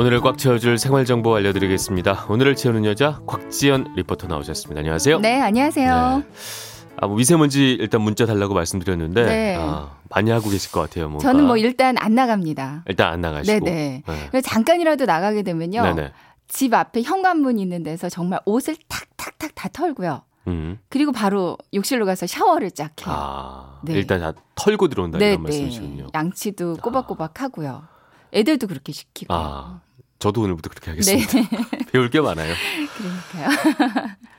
오늘을 꽉 채워줄 생활 정보 알려드리겠습니다. 오늘을 채우는 여자 곽지연 리포터 나오셨습니다. 안녕하세요. 네, 안녕하세요. 네. 아, 뭐 미세먼지 일단 문자 달라고 말씀드렸는데 네. 아, 많이 하고 계실 것 같아요. 뭔가. 저는 뭐 일단 안 나갑니다. 일단 안 나가시고. 네네. 네. 잠깐이라도 나가게 되면요. 네네. 집 앞에 현관문 있는 데서 정말 옷을 탁탁탁 다 털고요. 음. 그리고 바로 욕실로 가서 샤워를 쫙 해요. 아, 네. 일단 다 털고 들어온다 네, 이런 말씀이시군요. 양치도 꼬박꼬박 하고요. 애들도 그렇게 시키고. 아, 저도 오늘부터 그렇게 하겠습니다. 네. 배울 게 많아요. 그러니까요.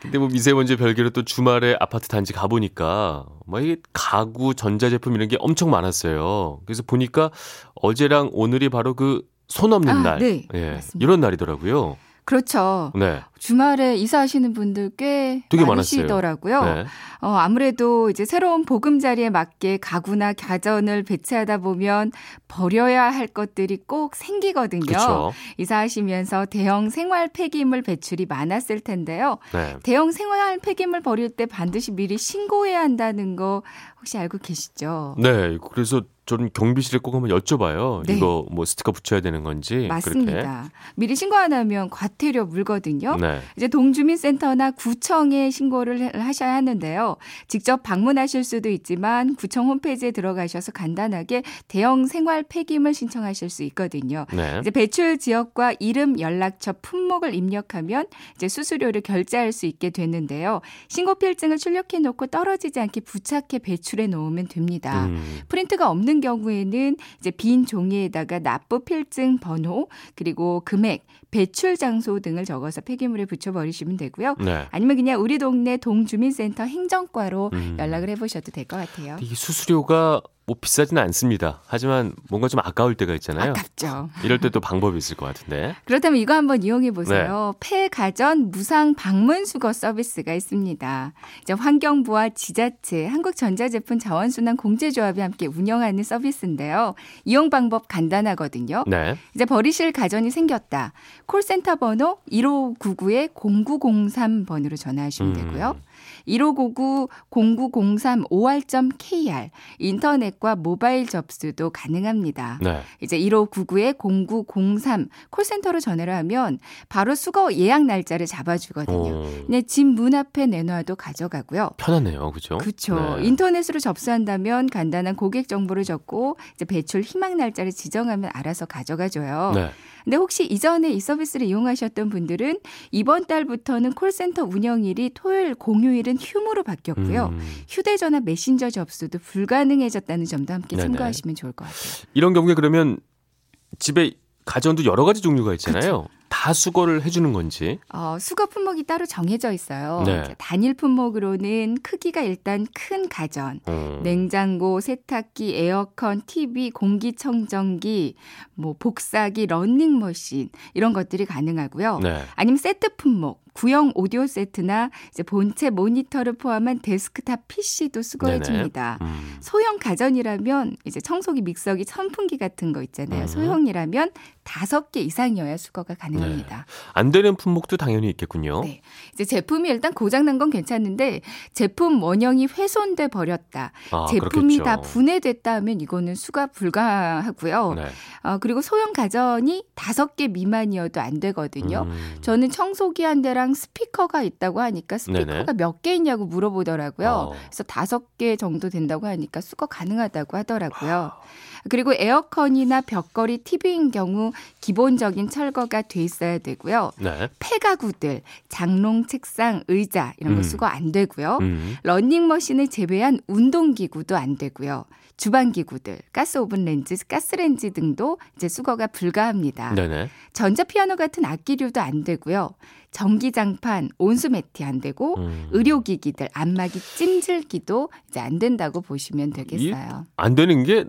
근데 뭐 미세먼지 별개로 또 주말에 아파트 단지 가보니까 뭐 이게 가구, 전자제품 이런 게 엄청 많았어요. 그래서 보니까 어제랑 오늘이 바로 그 손 없는 아, 날. 네, 예, 이런 날이더라고요. 그렇죠. 네. 주말에 이사하시는 분들 꽤 되게 많으시더라고요. 네. 어, 아무래도 이제 새로운 보금자리에 맞게 가구나 가전을 배치하다 보면 버려야 할 것들이 꼭 생기거든요. 그쵸. 이사하시면서 대형 생활 폐기물 배출이 많았을 텐데요. 네. 대형 생활 폐기물 버릴 때 반드시 미리 신고해야 한다는 거 혹시 알고 계시죠? 네. 그래서 저는 경비실에 꼭 한번 여쭤봐요. 네. 이거 뭐 스티커 붙여야 되는 건지. 맞습니다. 그렇게. 미리 신고 안 하면 과태료 물거든요. 네. 이제 동주민센터나 구청에 신고를 하셔야 하는데요. 직접 방문하실 수도 있지만 구청 홈페이지에 들어가셔서 간단하게 대형 생활 폐기물 신청하실 수 있거든요. 네. 이제 배출 지역과 이름, 연락처, 품목을 입력하면 이제 수수료를 결제할 수 있게 되는데요. 신고 필증을 출력해 놓고 떨어지지 않게 부착해 배출해 놓으면 됩니다. 음. 프린트가 없는 경우에는 이제 빈 종이에다가 납부 필증 번호 그리고 금액, 배출 장소 등을 적어서 폐기물에 붙여버리시면 되고요. 네. 아니면 그냥 우리 동네 동주민센터 행정과로 음. 연락을 해보셔도 될 것 같아요. 이 수수료가 뭐 비싸지는 않습니다. 하지만 뭔가 좀 아까울 때가 있잖아요. 아깝죠. 이럴 때 또 방법이 있을 것 같은데. 그렇다면 이거 한번 이용해 보세요. 네. 폐가전 무상 방문 수거 서비스가 있습니다. 이제 환경부와 지자체, 한국전자제품 자원순환 공제조합이 함께 운영하는 서비스인데요. 이용 방법 간단하거든요. 네. 이제 버리실 가전이 생겼다. 콜센터 번호 1599에 0903번으로 전화하시면 음. 되고요. 1599-0903-5R.kr 인터넷과 모바일 접수도 가능합니다. 네. 이제 1599-0903 콜센터로 전화를 하면 바로 수거 예약 날짜를 잡아주거든요. 네, 집문 앞에 내놔도 가져가고요. 편하네요, 그죠? 그렇죠. 네. 인터넷으로 접수한다면 간단한 고객 정보를 적고 이제 배출 희망 날짜를 지정하면 알아서 가져가줘요. 네. 근데 혹시 이전에 이 서비스를 이용하셨던 분들은 이번 달부터는 콜센터 운영일이 토요일 공휴 일은 휴무로 바뀌었고요. 음. 휴대전화 메신저 접수도 불가능해졌다는 점도 함께 네네. 참고하시면 좋을 것 같아요. 이런 경우에 그러면 집에 가전도 여러 가지 종류가 있잖아요. 그쵸. 다 수거를 해주는 건지? 어, 수거 품목이 따로 정해져 있어요. 네. 단일 품목으로는 크기가 일단 큰 가전, 음. 냉장고, 세탁기, 에어컨, TV, 공기청정기, 뭐 복사기, 러닝머신 이런 것들이 가능하고요. 네. 아니면 세트 품목, 구형 오디오 세트나 이제 본체 모니터를 포함한 데스크탑 PC도 수거해 줍니다. 음. 소형 가전이라면 이제 청소기, 믹서기, 선풍기 같은 거 있잖아요. 음. 소형이라면 다섯 개 이상이어야 수거가 가능합니다. 네. 안 되는 품목도 당연히 있겠군요. 네. 이제 제품이 일단 고장 난 건 괜찮은데 제품 원형이 훼손돼 버렸다. 아, 제품이 그렇겠죠. 다 분해됐다 하면 이거는 수거 불가하고요. 네. 어, 그리고 소형 가전이 다섯 개 미만이어도 안 되거든요. 음. 저는 청소기 한 대랑 랑 스피커가 있다고 하니까 스피커가 몇 개 있냐고 물어보더라고요. 어. 그래서 다섯 개 정도 된다고 하니까 수거 가능하다고 하더라고요. 그리고 에어컨이나 벽걸이 TV인 경우 기본적인 철거가 돼 있어야 되고요. 네. 폐가구들, 장롱, 책상, 의자 이런 거 음. 수거 안 되고요. 음. 러닝머신을 제외한 운동기구도 안 되고요. 주방기구들, 가스 오븐 렌즈, 가스렌지 등도 이제 수거가 불가합니다. 네네. 전자피아노 같은 악기류도 안 되고요. 전기장판, 온수매트 안 되고 음. 의료기기들, 안마기, 찜질기도 이제 안 된다고 보시면 되겠어요. 안 되는 게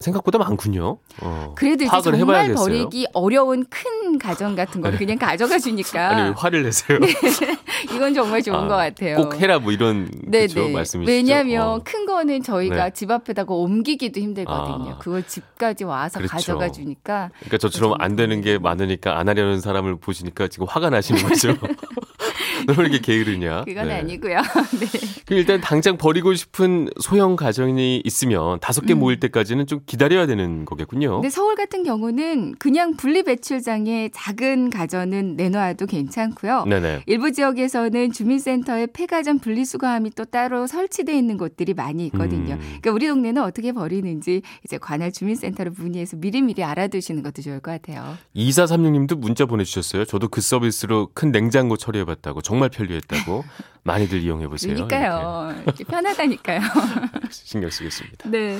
생각보다 많군요. 어, 그래도 이제 정말 해봐야겠어요. 버리기 어려운 큰 가전 같은 거를 그냥 가져가 주니까. 아니 화를 내세요. 네. 이건 정말 좋은 아, 것 같아요. 꼭 해라 뭐 이런 그렇죠? 말씀이시죠. 왜냐하면 어. 큰 거는 저희가 네. 집 앞에다가 옮기기도 힘들거든요. 아. 그걸 집까지 와서 그렇죠. 가져가 주니까. 그러니까 저처럼 안 되는 게 많으니까 안 하려는 사람을 보시니까 지금 화가 나시는 거죠. 너왜 이렇게 게으르냐? 그건 네. 아니고요. 네. 그 일단 당장 버리고 싶은 소형 가정이 있으면 다섯 개 음. 모일 때까지는 좀 기다려야 되는 거겠군요. 근데 서울 같은 경우는 그냥 분리 배출장에 작은 가전은 내놔도 괜찮고요. 네네. 일부 지역에서는 주민센터에 폐가전 분리수거함이 또 따로 설치되어 있는 곳들이 많이 있거든요. 음. 그러니까 우리 동네는 어떻게 버리는지 이제 관할 주민센터를 문의해서 미리미리 알아두시는 것도 좋을 것 같아요. 2436님도 문자 보내주셨어요. 저도 그 서비스로 큰 냉장고 처리해봤다고 정말 편리했다고 많이들 이용해 보세요. 그러니까요. 이렇게. 이렇게 편하다니까요. 신경 쓰겠습니다. 네.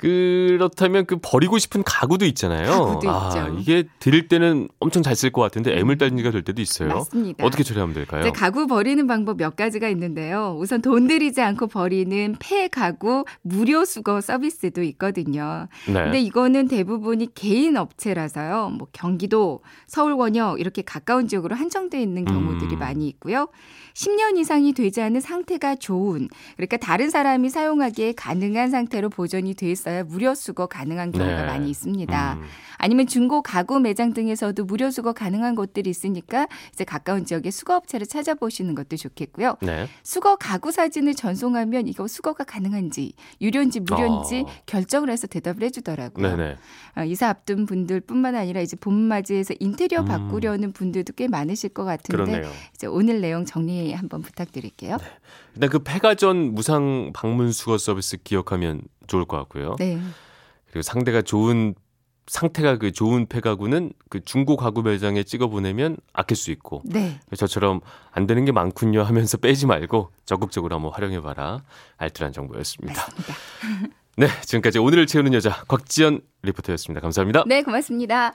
그렇다면 그 버리고 싶은 가구도 있잖아요. 가구도 아, 있죠. 이게 드릴 때는 엄청 잘 쓸 것 같은데 애물단지가 될 때도 있어요. 맞습니다. 어떻게 처리하면 될까요? 이제 가구 버리는 방법 몇 가지가 있는데요. 우선 돈 들이지 않고 버리는 폐 가구 무료 수거 서비스도 있거든요. 네. 근데 이거는 대부분이 개인 업체라서요. 뭐 경기도, 서울 원역 이렇게 가까운 지역으로 한정돼 있는 경우들이 음. 많이 있고요. 10년 이상이 되지 않은 상태가 좋은 그러니까 다른 사람이 사용하기에 가능한 상태로 보존이 돼 있어 야 무료 수거 가능한 경우가 네. 많이 있습니다. 음. 아니면 중고 가구 매장 등에서도 무료 수거 가능한 곳들이 있으니까 이제 가까운 지역의 수거업체를 찾아보시는 것도 좋겠고요. 네. 수거 가구 사진을 전송하면 이거 수거가 가능한지 유료인지 무료인지 어. 결정을 해서 대답을 해주더라고요. 네네. 어, 이사 앞둔 분들뿐만 아니라 이제 봄 맞이해서 인테리어 음. 바꾸려는 분들도 꽤 많으실 것 같은데 그러네요. 이제 오늘 내용 정리 한번 부탁드릴게요. 네. 일단 그 폐가전 무상 방문 수거 서비스 기억하면 좋을 것 같고요. 네. 그리고 상대가 좋은 상태가 그 좋은 폐가구는 그 중고 가구 매장에 찍어 보내면 아낄 수 있고 네. 저처럼 안 되는 게 많군요 하면서 빼지 말고 적극적으로 한번 활용해 봐라. 알뜰한 정보였습니다. 네, 지금까지 오늘을 채우는 여자 곽지연 리포터였습니다. 감사합니다. 네, 고맙습니다.